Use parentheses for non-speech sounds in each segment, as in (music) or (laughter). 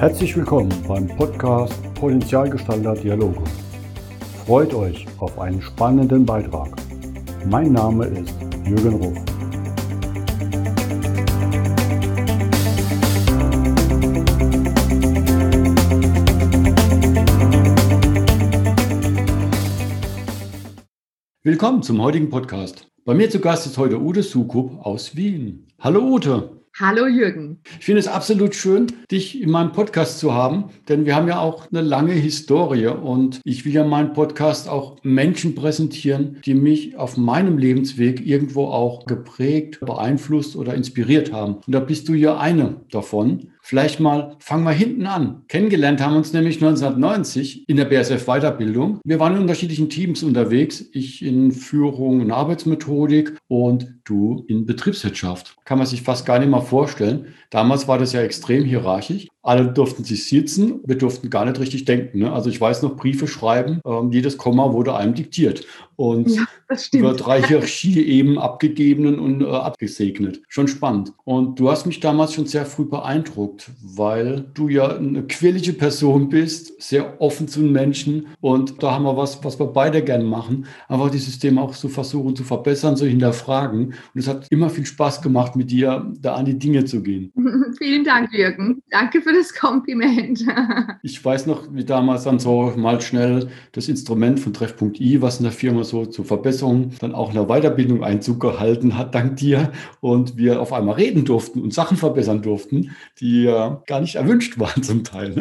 Herzlich willkommen beim Podcast Potenzialgestalter Dialoge. Freut euch auf einen spannenden Beitrag. Mein Name ist Jürgen Ruf. Willkommen zum heutigen Podcast. Bei mir zu Gast ist heute Ute Sukup aus Wien. Hallo Ute. Hallo Jürgen. Ich finde es absolut schön, dich in meinem Podcast zu haben, denn wir haben ja auch eine lange Historie und ich will ja meinen Podcast auch Menschen präsentieren, die mich auf meinem Lebensweg irgendwo auch geprägt, beeinflusst oder inspiriert haben. Und da bist du ja eine davon. Vielleicht mal, fangen wir hinten an. Kennengelernt haben uns nämlich 1990 in der BSF Weiterbildung. Wir waren in unterschiedlichen Teams unterwegs. Ich in Führung und Arbeitsmethodik und du in Betriebswirtschaft. Kann man sich fast gar nicht mal vorstellen. Damals war das ja extrem hierarchisch. Alle durften sich sitzen, wir durften gar nicht richtig denken. Ne? Also ich weiß noch, Briefe schreiben, ähm, jedes Komma wurde einem diktiert und ja, wird drei Hierarchie-Eben abgegeben und äh, abgesegnet. Schon spannend. Und du hast mich damals schon sehr früh beeindruckt, weil du ja eine quirlige Person bist, sehr offen zu den Menschen und da haben wir was, was wir beide gerne machen, einfach die Systeme auch zu versuchen zu verbessern, zu hinterfragen. Und es hat immer viel Spaß gemacht, mit dir da an die Dinge zu gehen. (laughs) Vielen Dank, Jürgen. Danke für das Kompliment. (laughs) ich weiß noch, wie damals dann so mal schnell das Instrument von Treff.i, was in der Firma so zur Verbesserung dann auch in der Weiterbildung Einzug gehalten hat, dank dir. Und wir auf einmal reden durften und Sachen verbessern durften, die ja gar nicht erwünscht waren zum Teil.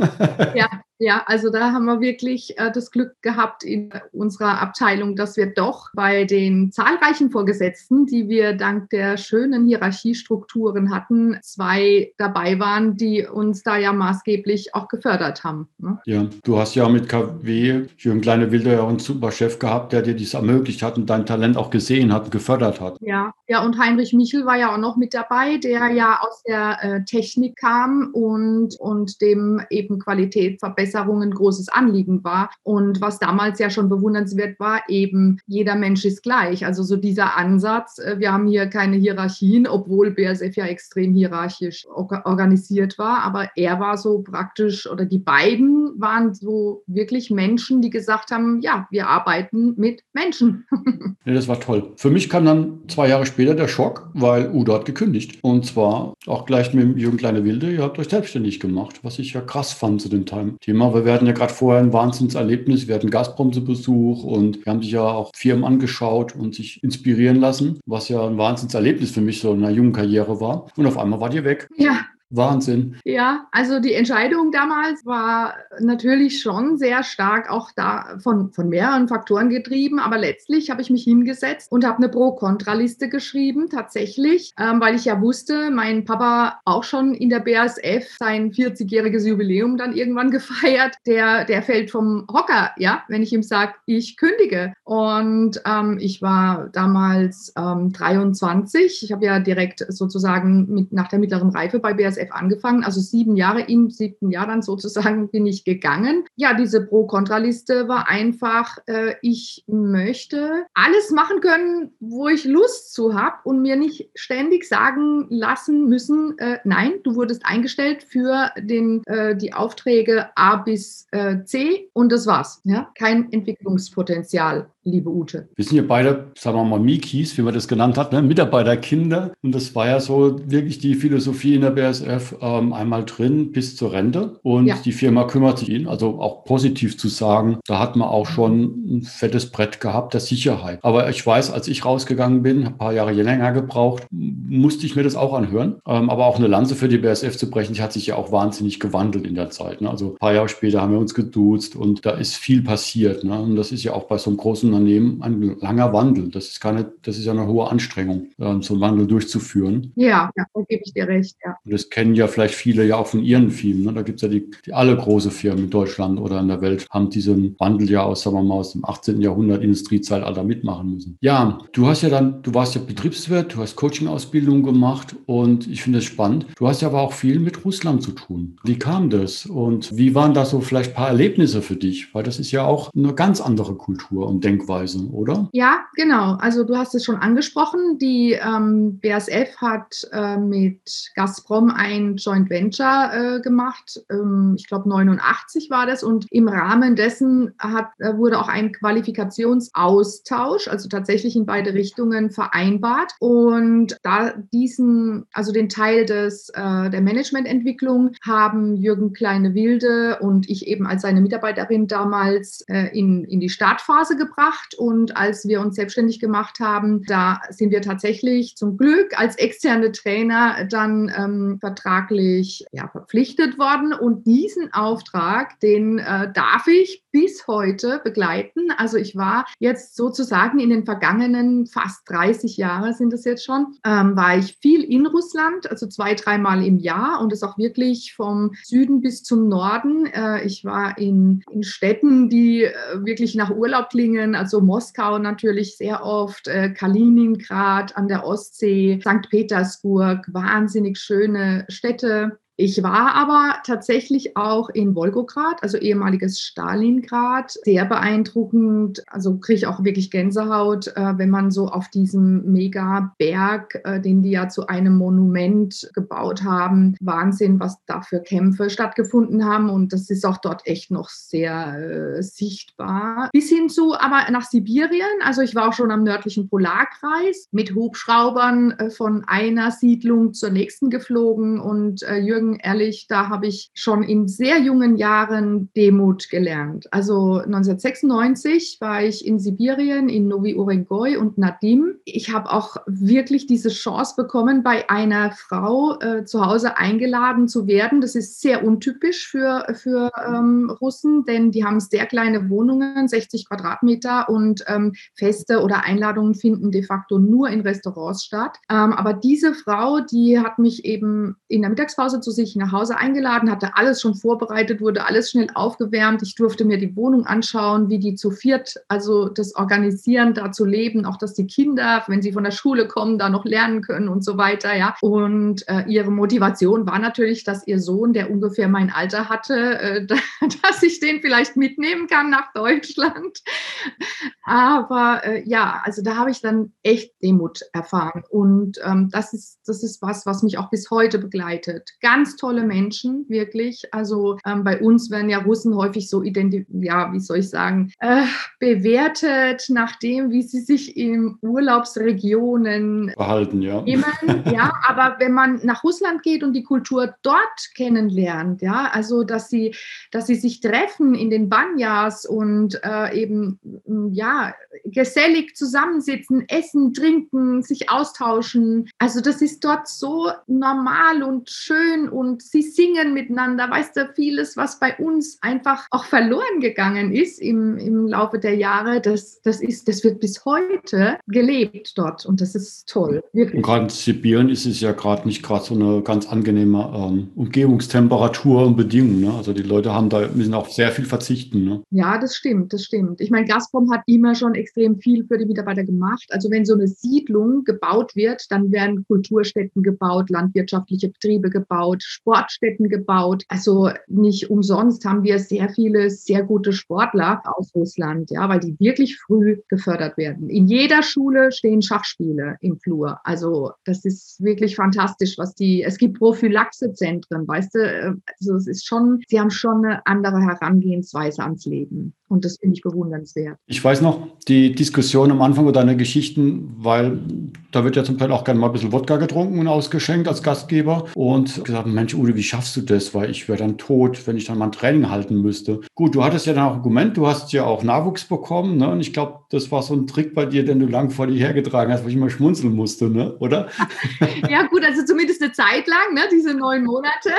ja, (laughs) ja, also da haben wir wirklich äh, das Glück gehabt in unserer Abteilung, dass wir doch bei den zahlreichen Vorgesetzten, die wir dank der schönen Hierarchiestrukturen hatten, zwei dabei waren, die uns da ja maßgeblich auch gefördert haben. Ne? Ja, du hast ja mit KW Jürgen Kleine Wilder ja einen super Chef gehabt, der dir dies ermöglicht hat und dein Talent auch gesehen hat und gefördert hat. Ja, ja, und Heinrich Michel war ja auch noch mit dabei, der ja aus der äh, Technik kam und, und dem eben Qualität verbessert Verbesserung ein großes Anliegen war. Und was damals ja schon bewundernswert war, eben jeder Mensch ist gleich. Also so dieser Ansatz, äh, wir haben hier keine Hierarchien, obwohl BSF ja extrem hierarchisch organisiert war. Aber er war so praktisch, oder die beiden waren so wirklich Menschen, die gesagt haben, ja, wir arbeiten mit Menschen. (laughs) Ja, das war toll. Für mich kam dann zwei Jahre später der Schock, weil Udo hat gekündigt. Und zwar auch gleich mit dem Jürgen Kleine Wilde, ihr habt euch selbstständig gemacht, was ich ja krass fand zu dem Thema Thema, weil wir hatten ja gerade vorher ein Wahnsinnserlebnis. Wir hatten Gazprom zu Besuch und wir haben sich ja auch Firmen angeschaut und sich inspirieren lassen, was ja ein Wahnsinnserlebnis für mich so in einer jungen Karriere war. Und auf einmal war ihr weg. Ja, Wahnsinn. Ja, also die Entscheidung damals war natürlich schon sehr stark auch da von, von mehreren Faktoren getrieben, aber letztlich habe ich mich hingesetzt und habe eine Pro-Kontra-Liste geschrieben, tatsächlich, ähm, weil ich ja wusste, mein Papa auch schon in der BASF sein 40-jähriges Jubiläum dann irgendwann (laughs) gefeiert, der, der fällt vom Hocker, ja, wenn ich ihm sage, ich kündige. Und ähm, ich war damals ähm, 23, ich habe ja direkt sozusagen mit, nach der mittleren Reife bei BASF BASF angefangen, also sieben Jahre, im siebten Jahr dann sozusagen bin ich gegangen. Ja, diese Pro-Kontra-Liste war einfach, äh, ich möchte alles machen können, wo ich Lust zu habe und mir nicht ständig sagen lassen müssen, äh, nein, du wurdest eingestellt für den, äh, die Aufträge A bis äh, C und das war's. Ja? Kein Entwicklungspotenzial liebe Ute? Wir sind ja beide, sagen wir mal, Mikis, wie man das genannt hat, ne? Mitarbeiterkinder. Und das war ja so wirklich die Philosophie in der BSF, ähm, einmal drin bis zur Rente. Und ja. die Firma kümmert sich ihn, also auch positiv zu sagen, da hat man auch schon ein fettes Brett gehabt der Sicherheit. Aber ich weiß, als ich rausgegangen bin, ein paar Jahre länger gebraucht, musste ich mir das auch anhören. Ähm, aber auch eine Lanze für die BSF zu brechen, die hat sich ja auch wahnsinnig gewandelt in der Zeit. Ne? Also ein paar Jahre später haben wir uns geduzt und da ist viel passiert. Ne? Und das ist ja auch bei so einem großen Unternehmen ein langer Wandel. Das ist keine, das ist ja eine hohe Anstrengung, ähm, so einen Wandel durchzuführen. Ja, ja da gebe ich dir recht. Ja. Und das kennen ja vielleicht viele ja auch von ihren Firmen. Ne? Da gibt es ja die, die, alle große Firmen in Deutschland oder in der Welt haben diesen Wandel ja aus, sagen wir mal, aus dem 18. Jahrhundert Industriezeitalter mitmachen müssen. Ja, du hast ja dann, du warst ja Betriebswirt, du hast Coaching-Ausbildung gemacht und ich finde es spannend. Du hast ja aber auch viel mit Russland zu tun. Wie kam das und wie waren da so vielleicht ein paar Erlebnisse für dich? Weil das ist ja auch eine ganz andere Kultur und Denkweise. Denkweise, oder? Ja, genau. Also du hast es schon angesprochen. Die ähm, BASF hat äh, mit Gazprom ein ein Joint Venture äh, gemacht. Ähm, ich glaube 89 war das und im Rahmen dessen hat, äh, wurde auch ein Qualifikationsaustausch, also tatsächlich in beide Richtungen vereinbart. Und da diesen, also den Teil des, äh, der Managemententwicklung haben Jürgen Kleine-Wilde und ich eben als seine Mitarbeiterin damals äh, in, in die Startphase gebracht. Und als wir uns selbstständig gemacht haben, da sind wir tatsächlich zum Glück als externe Trainer dann ähm, vertraglich ja, verpflichtet worden. Und diesen Auftrag, den äh, darf ich bis heute begleiten. Also ich war jetzt sozusagen in den vergangenen fast 30 Jahren sind es jetzt schon, ähm, war ich viel in Russland, also zwei, dreimal im Jahr und es auch wirklich vom Süden bis zum Norden. Äh, ich war in, in Städten, die äh, wirklich nach Urlaub klingen, also Moskau natürlich sehr oft, äh, Kaliningrad an der Ostsee, St. Petersburg, wahnsinnig schöne Städte. Ich war aber tatsächlich auch in Wolgograd, also ehemaliges Stalingrad, sehr beeindruckend. Also kriege ich auch wirklich Gänsehaut, äh, wenn man so auf diesem Mega-Berg, äh, den die ja zu einem Monument gebaut haben, Wahnsinn, was da für Kämpfe stattgefunden haben. Und das ist auch dort echt noch sehr äh, sichtbar. Bis hin zu aber nach Sibirien. Also ich war auch schon am nördlichen Polarkreis mit Hubschraubern äh, von einer Siedlung zur nächsten geflogen und äh, Jürgen ehrlich, da habe ich schon in sehr jungen Jahren Demut gelernt. Also 1996 war ich in Sibirien, in Novi Urengoy und Nadim. Ich habe auch wirklich diese Chance bekommen, bei einer Frau äh, zu Hause eingeladen zu werden. Das ist sehr untypisch für, für ähm, Russen, denn die haben sehr kleine Wohnungen, 60 Quadratmeter und ähm, Feste oder Einladungen finden de facto nur in Restaurants statt. Ähm, aber diese Frau, die hat mich eben in der Mittagspause zu sich nach Hause eingeladen, hatte alles schon vorbereitet, wurde alles schnell aufgewärmt. Ich durfte mir die Wohnung anschauen, wie die zu viert, also das Organisieren, da zu leben, auch dass die Kinder, wenn sie von der Schule kommen, da noch lernen können und so weiter, ja. Und äh, ihre Motivation war natürlich, dass ihr Sohn, der ungefähr mein Alter hatte, äh, (laughs) dass ich den vielleicht mitnehmen kann nach Deutschland. Aber äh, ja, also da habe ich dann echt Demut erfahren. Und ähm, das, ist, das ist was, was mich auch bis heute begleitet. Ganz ganz tolle Menschen, wirklich. Also ähm, bei uns werden ja Russen häufig so identifiziert, ja, wie soll ich sagen, äh, bewertet nach dem, wie sie sich in Urlaubsregionen verhalten, ja. Nehmen. (laughs) Ja, aber wenn man nach Russland geht und die Kultur dort kennenlernt, ja, also dass sie, dass sie sich treffen in den Banyas und äh, eben ja gesellig zusammensitzen, essen, trinken, sich austauschen. Also das ist dort so normal und schön und sie singen miteinander. Weißt du, vieles, was bei uns einfach auch verloren gegangen ist im, im Laufe der Jahre, das, das, ist, das wird bis heute gelebt dort und das ist toll, wirklich. Und gerade in Sibirien ist es ja gerade nicht gerade so eine ganz angenehme ähm, Umgebungstemperatur und Bedingungen. Ne? Also die Leute haben da müssen auch sehr viel verzichten. Ne? Ja, das stimmt, das stimmt. Ich meine, Gazprom hat immer schon extrem viel für die Mitarbeiter gemacht. Also wenn so eine Siedlung gebaut wird, dann werden Kulturstätten gebaut, landwirtschaftliche Betriebe gebaut, Sportstätten gebaut. Also nicht umsonst haben wir sehr viele sehr gute Sportler aus Russland, ja, weil die wirklich früh gefördert werden. In jeder Schule stehen Schachspiele im Flur. Also das ist wirklich fantastisch, was die, es gibt Prophylaxezentren, weißt du, also es ist schon, sie haben schon eine andere Herangehensweise ans Leben. Und das finde ich bewundernswert. Ich weiß noch, die Diskussion am Anfang deiner Geschichten, weil da wird ja zum Teil auch gerne mal ein bisschen Wodka getrunken und ausgeschenkt als Gastgeber. Und gesagt, Mensch, Ude, wie schaffst du das? Weil ich wäre dann tot, wenn ich dann mal ein Training halten müsste. Gut, du hattest ja dann auch ein Argument, du hast ja auch Nachwuchs bekommen. Ne? Und ich glaube, das war so ein Trick bei dir, den du lang vor dir hergetragen hast, weil ich immer schmunzeln musste, ne? oder? (laughs) ja, gut, also zumindest eine Zeit lang, ne? diese neun Monate.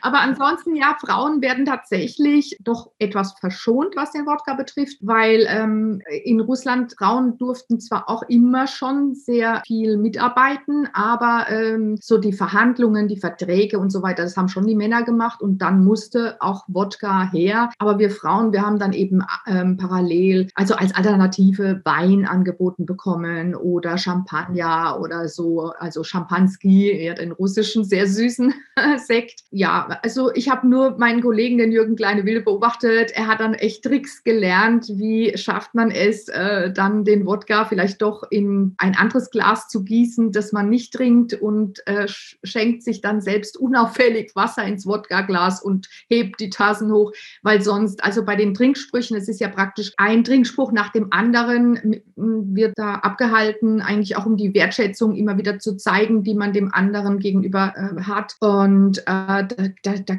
Aber ansonsten, ja, Frauen werden tatsächlich doch etwas verschont, was den den Wodka betrifft, weil ähm, in Russland Frauen durften zwar auch immer schon sehr viel mitarbeiten, aber ähm, so die Verhandlungen, die Verträge und so weiter, das haben schon die Männer gemacht und dann musste auch Wodka her. Aber wir Frauen, wir haben dann eben ähm, parallel, also als Alternative Wein angeboten bekommen oder Champagner oder so, also Champanski, ja, den russischen sehr süßen (laughs) Sekt. Ja, also ich habe nur meinen Kollegen, den Jürgen Kleine-Wilde, beobachtet. Er hat dann echt Tricks Tricks gelernt, wie schafft man es, äh, dann den Wodka vielleicht doch in ein anderes Glas Glas zu gießen, das man nicht trinkt und äh, schenkt sich dann selbst unauffällig Wasser ins Wodka-Glas und hebt die Tassen hoch, weil sonst, also bei den Trinksprüchen, es ist ja praktisch ein Trinkspruch nach dem anderen, wird da abgehalten, eigentlich auch um die Wertschätzung immer wieder zu zeigen, die man dem anderen gegenüber äh, hat. Und äh, da, da, da,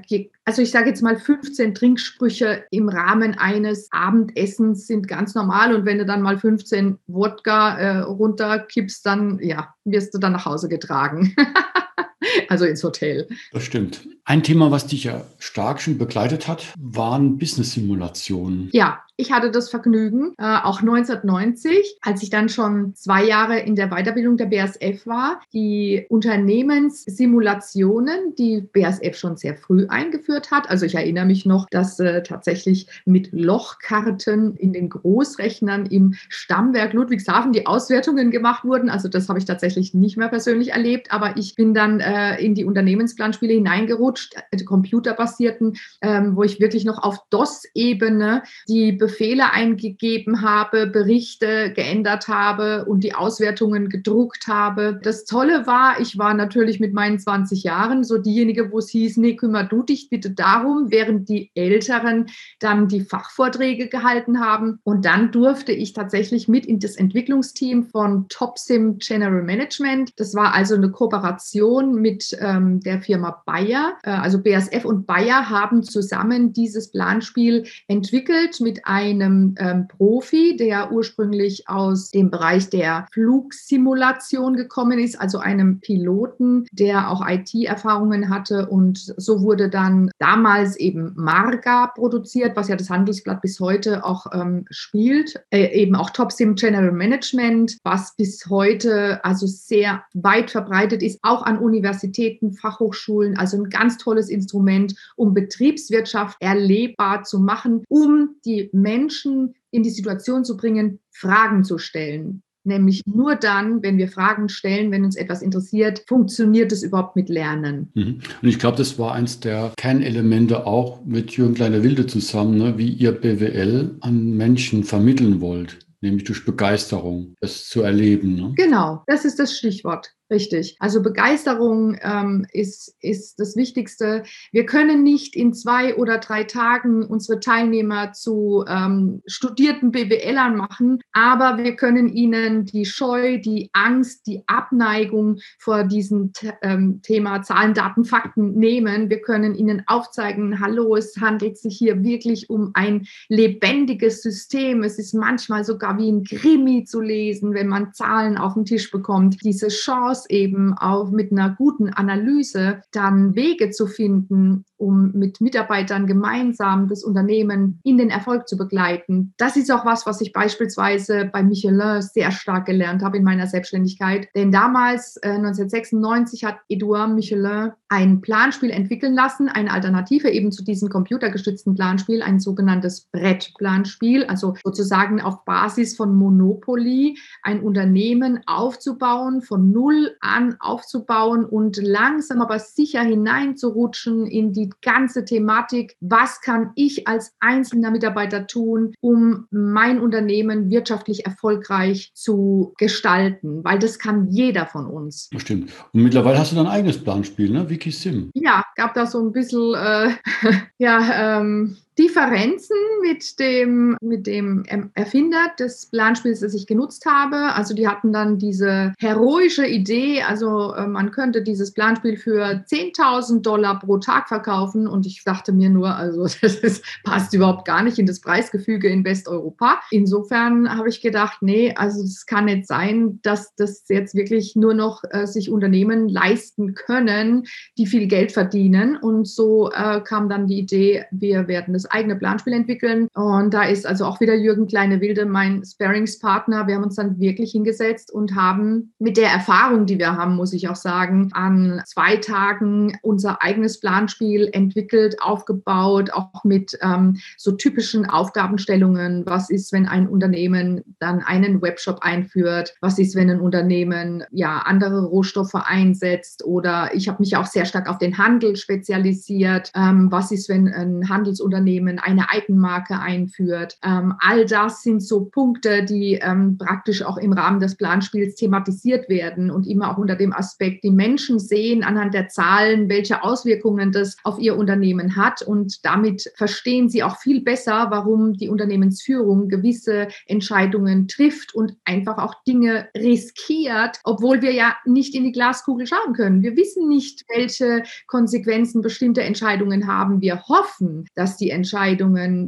also ich sage jetzt mal 15 Trinksprüche im Rahmen eines Abendessens sind ganz normal und wenn du dann mal 15 Wodka äh, runterkippst, dann ja, wirst du dann nach Hause getragen. (laughs) also ins Hotel. Das stimmt. Ein Thema, was dich ja stark schon begleitet hat, waren Business-Simulationen. Ja, ich hatte das Vergnügen, äh, auch 1990, als ich dann schon zwei Jahre in der Weiterbildung der BASF war, die Unternehmenssimulationen, die BASF schon sehr früh eingeführt hat. Also ich erinnere mich noch, dass äh, tatsächlich mit Lochkarten in den Großrechnern im Stammwerk Ludwigshafen die Auswertungen gemacht wurden. Also das habe ich tatsächlich nicht mehr persönlich erlebt, aber ich bin dann äh, in die Unternehmensplanspiele hineingerutscht, computerbasierten, ähm, wo ich wirklich noch auf DOS-Ebene die Befehle eingegeben habe, Berichte geändert habe und die Auswertungen gedruckt habe. Das Tolle war, ich war natürlich mit meinen 20 Jahren so diejenige, wo es hieß, nee, kümmer du dich bitte darum, während die Älteren dann die Fachvorträge gehalten haben. Und dann durfte ich tatsächlich mit in das Entwicklungsteam von TopSim General Management. Das war also eine Kooperation mit ähm, der Firma Bayer. Äh, also BASF und Bayer haben zusammen dieses Planspiel entwickelt mit einem ähm, Profi, der ursprünglich aus dem Bereich der Flugsimulation gekommen ist, also einem Piloten, der auch IT-Erfahrungen hatte. Und so wurde dann damals eben Marga produziert, was ja das Handelsblatt bis heute auch ähm, spielt. Äh, eben auch TopSim General Management, was bis heute also sehr weit verbreitet ist, auch an Universitäten, Fachhochschulen. Also ein ganz tolles Instrument, um Betriebswirtschaft erlebbar zu machen, um die Menschen in die Situation zu bringen, Fragen zu stellen. Nämlich nur dann, wenn wir Fragen stellen, wenn uns etwas interessiert, funktioniert es überhaupt mit Lernen. Mhm. Und ich glaube, das war eins der Kernelemente auch mit Jürgen Kleine-Wilde zusammen, ne, wie ihr BWL an Menschen vermitteln wollt nämlich durch Begeisterung, das zu erleben. Ne? Genau, das ist das Stichwort. Richtig. Also Begeisterung ähm, ist, ist das Wichtigste. Wir können nicht in zwei oder drei Tagen unsere Teilnehmer zu ähm, studierten BWLern machen, aber wir können ihnen die Scheu, die Angst, die Abneigung vor diesem ähm, Thema Zahlen, Daten, Fakten nehmen. Wir können ihnen aufzeigen, hallo, es handelt sich hier wirklich um ein lebendiges System. Es ist manchmal sogar wie ein Krimi zu lesen, wenn man Zahlen auf den Tisch bekommt. Diese Chance, Chance eben auch mit einer guten Analyse dann Wege zu finden, um mit Mitarbeitern gemeinsam das Unternehmen in den Erfolg zu begleiten. Das ist auch was, was ich beispielsweise bei Michelin sehr stark gelernt habe in meiner Selbstständigkeit. Denn damals, äh, 1996, hat Edouard Michelin ein Planspiel entwickeln lassen, eine Alternative eben zu diesem computergestützten Planspiel, ein sogenanntes Brettplanspiel, also sozusagen auf Basis von Monopoly ein Unternehmen aufzubauen, von Null an aufzubauen und langsam aber sicher hineinzurutschen in die ganze Thematik, was kann ich als einzelner Mitarbeiter tun, um mein Unternehmen wirtschaftlich erfolgreich zu gestalten, weil das kann jeder von uns. Stimmt. Und mittlerweile hast du dein eigenes Planspiel, ne? Wikisim. Ja, gab da so ein bisschen, äh, (laughs) ja, ähm, Differenzen mit dem, mit dem Erfinder des Planspiels, das ich genutzt habe. Also die hatten dann diese heroische Idee, also äh, man könnte dieses Planspiel für 10.000 Dollar pro Tag verkaufen und ich dachte mir nur, also (laughs) das ist, passt überhaupt gar nicht in das Preisgefüge in Westeuropa. Insofern habe ich gedacht, nee, also es kann nicht sein, dass das jetzt wirklich nur noch äh, sich Unternehmen leisten können, die viel Geld verdienen und so äh, kam dann die Idee, wir werden das das eigene Planspiel entwickeln. Und da ist also auch wieder Jürgen Kleine-Wilde mein Sparingspartner. Wir haben uns dann wirklich hingesetzt und haben mit der Erfahrung, die wir haben, muss ich auch sagen, an zwei Tagen unser eigenes Planspiel entwickelt, aufgebaut, auch mit ähm, so typischen Aufgabenstellungen. Was ist, wenn ein Unternehmen dann einen Webshop einführt? Was ist, wenn ein Unternehmen ja andere Rohstoffe einsetzt? Oder ich habe mich auch sehr stark auf den Handel spezialisiert. Ähm, was ist, wenn ein Handelsunternehmen Unternehmen eine Eigenmarke einführt. Ähm, all das sind so Punkte, die ähm, praktisch auch im Rahmen des Planspiels thematisiert werden und immer auch unter dem Aspekt, die Menschen sehen anhand der Zahlen, welche Auswirkungen das auf ihr Unternehmen hat und damit verstehen sie auch viel besser, warum die Unternehmensführung gewisse Entscheidungen trifft und einfach auch Dinge riskiert, obwohl wir ja nicht in die Glaskugel schauen können. Wir wissen nicht, welche Konsequenzen bestimmte Entscheidungen haben. Wir hoffen, dass die Entscheidungen,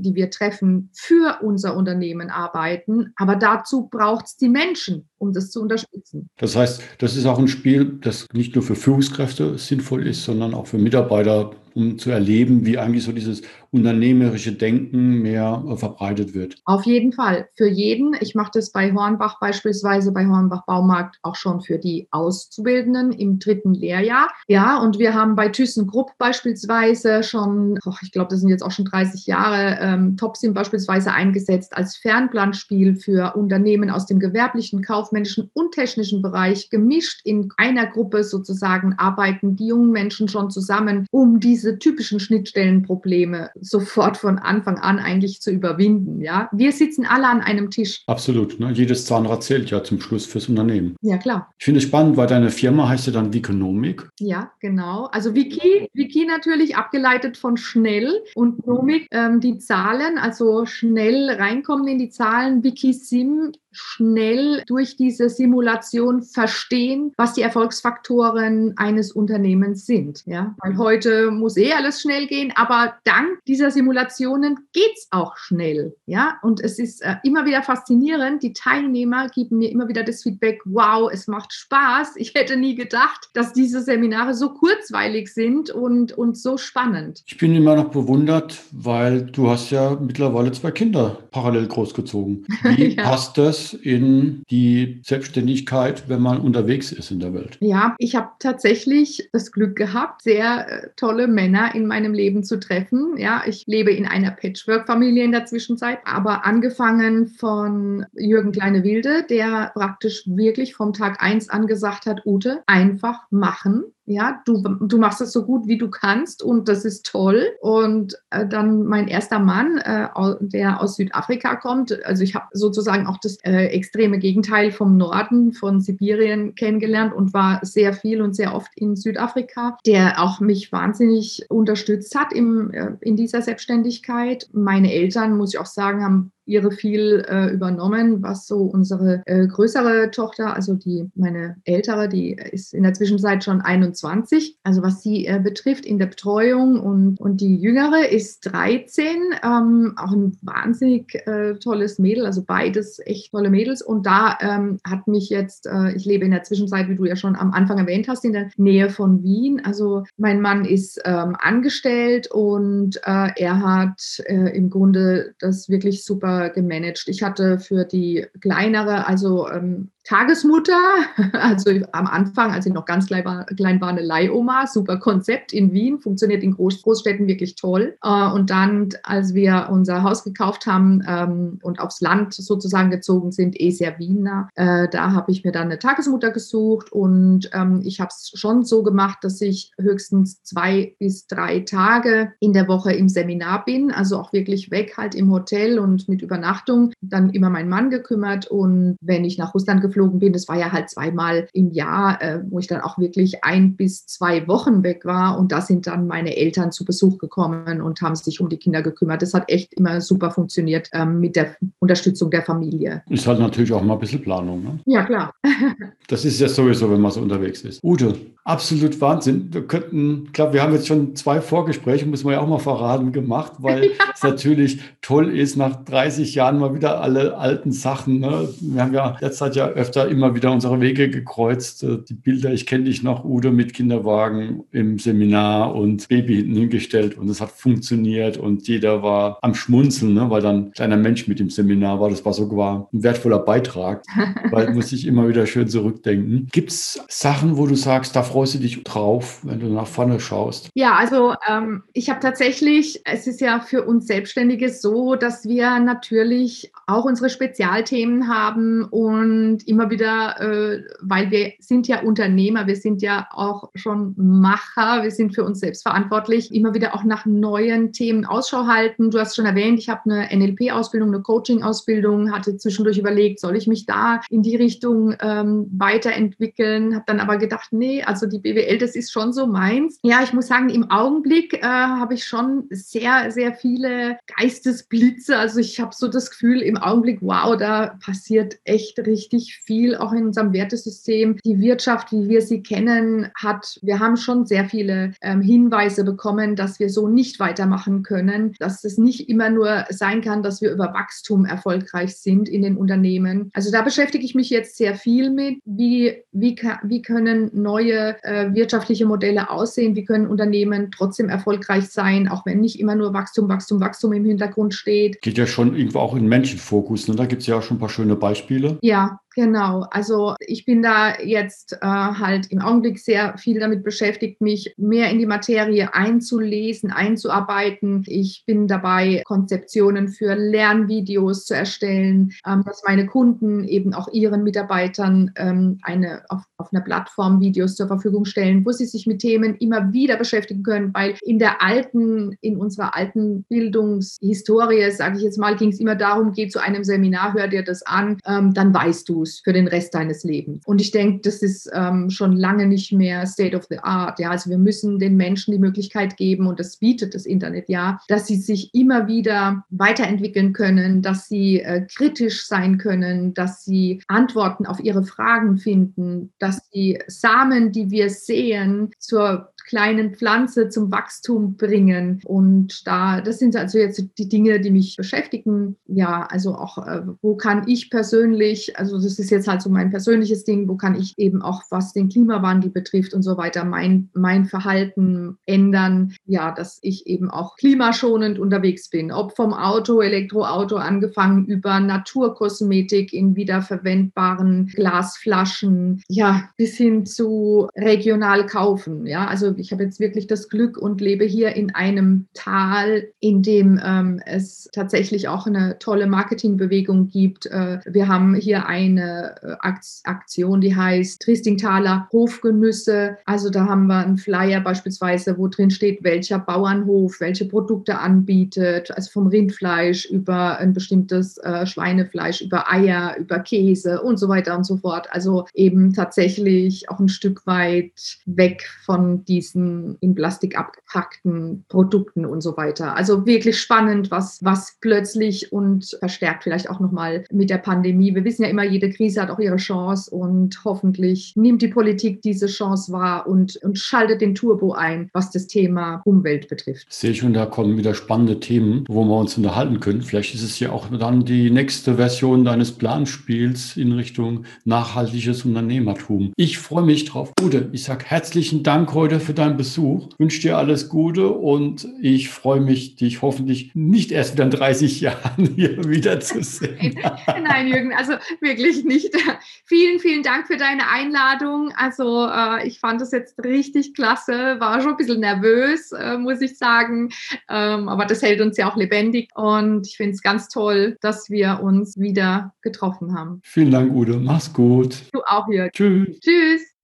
die wir treffen, für unser Unternehmen arbeiten. Aber dazu braucht es die Menschen, um das zu unterstützen. Das heißt, das ist auch ein Spiel, das nicht nur für Führungskräfte sinnvoll ist, sondern auch für Mitarbeiter um zu erleben, wie eigentlich so dieses unternehmerische Denken mehr äh, verbreitet wird. Auf jeden Fall, für jeden. Ich mache das bei Hornbach beispielsweise, bei Hornbach Baumarkt auch schon für die Auszubildenden im dritten Lehrjahr. Ja, und wir haben bei ThyssenKrupp beispielsweise schon, oh, ich glaube, das sind jetzt auch schon 30 Jahre, ähm, Topsim beispielsweise eingesetzt als Fernplanspiel für Unternehmen aus dem gewerblichen, kaufmännischen und technischen Bereich. Gemischt in einer Gruppe sozusagen arbeiten die jungen Menschen schon zusammen, um diese typischen Schnittstellenprobleme sofort von Anfang an eigentlich zu überwinden. Ja, wir sitzen alle an einem Tisch. Absolut. Ne? Jedes Zahnrad zählt ja zum Schluss fürs Unternehmen. Ja, klar. Ich finde es spannend, weil deine Firma heißt ja dann Wikonomik. Ja, genau. Also Wiki, Wiki natürlich abgeleitet von schnell und Nomik ähm, die Zahlen, also schnell reinkommen in die Zahlen. Wikisim schnell durch diese Simulation verstehen, was die Erfolgsfaktoren eines Unternehmens sind. Ja? Weil heute muss eh alles schnell gehen, aber dank dieser Simulationen geht es auch schnell. Ja? Und es ist äh, immer wieder faszinierend. Die Teilnehmer geben mir immer wieder das Feedback, wow, es macht Spaß. Ich hätte nie gedacht, dass diese Seminare so kurzweilig sind und, und so spannend. Ich bin immer noch bewundert, weil du hast ja mittlerweile zwei Kinder parallel großgezogen. Wie (laughs) ja. passt das in die Selbstständigkeit, wenn man unterwegs ist in der Welt? Ja, ich habe tatsächlich das Glück gehabt, sehr äh, tolle Männer in meinem Leben zu treffen. Ja, ich lebe in einer Patchwork-Familie in der Zwischenzeit, aber angefangen von Jürgen Kleine-Wilde, der praktisch wirklich vom Tag eins an gesagt hat, Ute, einfach machen ja, du, du machst es so gut, wie du kannst und das ist toll. Und äh, dann mein erster Mann, äh, der aus Südafrika kommt, also ich habe sozusagen auch das äh, extreme Gegenteil vom Norden, von Sibirien kennengelernt und war sehr viel und sehr oft in Südafrika, der auch mich wahnsinnig unterstützt hat im, äh, in dieser Selbstständigkeit. Meine Eltern, muss ich auch sagen, haben ihre viel äh, übernommen, was so unsere äh, größere Tochter, also die meine ältere, die ist in der Zwischenzeit schon 21, also was sie äh, betrifft in der Betreuung und, und die jüngere ist 13, ähm, auch ein wahnsinnig äh, tolles Mädel, also beides echt tolle Mädels. Und da ähm, hat mich jetzt, äh, ich lebe in der Zwischenzeit, wie du ja schon am Anfang erwähnt hast, in der Nähe von Wien, also mein Mann ist ähm, angestellt und äh, er hat im Grunde das wirklich super gemanagt. Ich hatte für die kleinere, also ähm, Tagesmutter, (laughs) also am Anfang, als ich noch ganz klein war, klein war eine Leihoma, super Konzept in Wien, funktioniert in Groß Großstädten wirklich toll. Äh, und dann, als wir unser Haus gekauft haben ähm, und aufs Land sozusagen gezogen sind, eh sehr Wiener, äh, da habe ich mir dann eine Tagesmutter gesucht und ähm, ich habe es schon so gemacht, dass ich höchstens zwei bis drei Tage in der Woche im Seminar bin, also auch wirklich weg halt im Hotel und mit Übernachtung, dann immer meinen Mann gekümmert und wenn ich nach Russland geflogen geflogen bin, das war ja halt zweimal im Jahr, äh, wo ich dann auch wirklich ein bis zwei Wochen weg war. Und da sind dann meine Eltern zu Besuch gekommen und haben sich um die Kinder gekümmert. Das hat echt immer super funktioniert ähm, mit der Unterstützung der Familie. Ist halt natürlich auch mal ein bisschen Planung. Ne? Ja, klar. (laughs) das ist ja sowieso, wenn man so unterwegs ist. Ute, absolut Wahnsinn. Wir könnten, ich glaube, wir haben jetzt schon zwei Vorgespräche, muss man ja auch mal verraten, gemacht, weil (laughs) ja. es natürlich toll ist, nach 30 Jahren mal wieder alle alten Sachen. Ne? Wir haben ja derzeit ja öfter immer wieder unsere Wege gekreuzt. Äh, die Bilder, ich kenne dich noch, Udo mit Kinderwagen im Seminar und Baby hinten hingestellt und es hat funktioniert und jeder war am Schmunzeln, ne, weil dann ein kleiner Mensch mit im Seminar war. Das war sogar ein wertvoller Beitrag, (laughs) weil muss ich immer wieder schön zurückdenken. Gibt es Sachen, wo du sagst, da freust du dich drauf, wenn du nach vorne schaust? Ja, also ähm, ich habe tatsächlich, es ist ja für uns Selbstständige so, dass wir natürlich auch unsere Spezialthemen haben und im immer wieder, äh, weil wir sind ja Unternehmer, wir sind ja auch schon Macher, wir sind für uns selbst verantwortlich, immer wieder auch nach neuen Themen Ausschau halten. Du hast schon erwähnt, ich habe eine NLP-Ausbildung, eine Coaching-Ausbildung, hatte zwischendurch überlegt, soll ich mich da in die Richtung ähm, weiterentwickeln, habe dann aber gedacht, nee, also die BWL, das ist schon so meins. Ja, ich muss sagen, im Augenblick äh, habe ich schon sehr, sehr viele Geistesblitze. Also ich habe so das Gefühl im Augenblick, wow, da passiert echt richtig viel, auch in unserem Wertesystem. Die Wirtschaft, wie wir sie kennen, hat, wir haben schon sehr viele ähm, Hinweise bekommen, dass wir so nicht weitermachen können, dass es nicht immer nur sein kann, dass wir über Wachstum erfolgreich sind in den Unternehmen. Also da beschäftige ich mich jetzt sehr viel mit, wie, wie, wie können neue äh, wirtschaftliche Modelle aussehen, wie können Unternehmen trotzdem erfolgreich sein, auch wenn nicht immer nur Wachstum, Wachstum, Wachstum im Hintergrund steht. Geht ja schon irgendwo auch in Menschenfokus. Ne? Da gibt es ja auch schon ein paar schöne Beispiele. Ja, Genau, also ich bin da jetzt äh, halt im Augenblick sehr viel damit beschäftigt, mich mehr in die Materie einzulesen, einzuarbeiten. Ich bin dabei, Konzeptionen für Lernvideos zu erstellen, ähm, dass meine Kunden eben auch ihren Mitarbeitern ähm, eine, auf, auf einer Plattform Videos zur Verfügung stellen, wo sie sich mit Themen immer wieder beschäftigen können, weil in der alten, in unserer alten Bildungshistorie, sage ich jetzt mal, ging es immer darum, geh zu einem Seminar, hör dir das an, ähm, dann weißt du für den Rest deines Lebens. Und ich denke, das ist ähm, schon lange nicht mehr State of the Art. Ja, also wir müssen den Menschen die Möglichkeit geben, und das bietet das Internet ja, dass sie sich immer wieder weiterentwickeln können, dass sie äh, kritisch sein können, dass sie Antworten auf ihre Fragen finden, dass die Samen, die wir sehen, zur kleinen Pflanze zum Wachstum bringen. Und da, das sind also jetzt die Dinge, die mich beschäftigen. Ja, also auch, äh, wo kann ich persönlich, also das ist jetzt halt so mein persönliches Ding, wo kann ich eben auch, was den Klimawandel betrifft und so weiter, mein, mein Verhalten ändern. Ja, dass ich eben auch klimaschonend unterwegs bin. Ob vom Auto, Elektroauto angefangen über Naturkosmetik in wiederverwendbaren Glasflaschen, ja, bis hin zu regional kaufen. Ja, also ich habe jetzt wirklich das Glück und lebe hier in einem Tal, in dem ähm, es tatsächlich auch eine tolle Marketingbewegung gibt. Äh, wir haben hier eine äh, Aktion, die heißt Tristingtaler Hofgenüsse. Also da haben wir einen Flyer beispielsweise, wo drin steht, welcher Bauernhof welche Produkte anbietet, also vom Rindfleisch über ein bestimmtes äh, Schweinefleisch, über Eier, über Käse und so weiter und so fort. Also eben tatsächlich auch ein Stück weit weg von diesem diesen in Plastik abgepackten Produkten und so weiter. Also wirklich spannend, was, was plötzlich und verstärkt vielleicht auch nochmal mit der Pandemie. Wir wissen ja immer, jede Krise hat auch ihre Chance und hoffentlich nimmt die Politik diese Chance wahr und, und schaltet den Turbo ein, was das Thema Umwelt betrifft. Sehe ich schon, da kommen wieder spannende Themen, wo wir uns unterhalten können. Vielleicht ist es ja auch dann die nächste Version deines Planspiels in Richtung nachhaltiges Unternehmertum. Ich freue mich drauf. Gute, ich sage herzlichen Dank heute für deinen Besuch. Wünsche dir alles Gute und ich freue mich, dich hoffentlich nicht erst wieder in 30 (laughs) Jahren hier wiederzusehen. (laughs) Nein, Jürgen, also wirklich nicht. (laughs) Vielen, vielen Dank für deine Einladung. Also äh, ich fand das jetzt richtig klasse, war schon ein bisschen nervös, äh, muss ich sagen. Ähm, aber das hält uns ja auch lebendig und ich finde es ganz toll, dass wir uns wieder getroffen haben. Vielen Dank, Ude. Mach's gut. Du auch, Jürgen. Tschüss. Tschüss.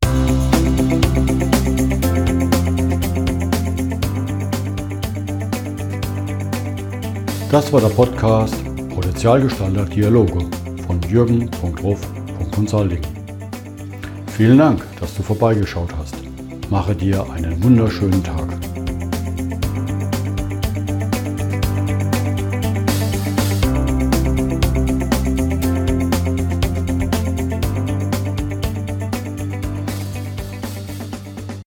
Das war der Podcast Potenzialgestalter Dialoge von jürgen.ruf.consulting. Vielen Dank, dass du vorbeigeschaut hast. Mache dir einen wunderschönen Tag.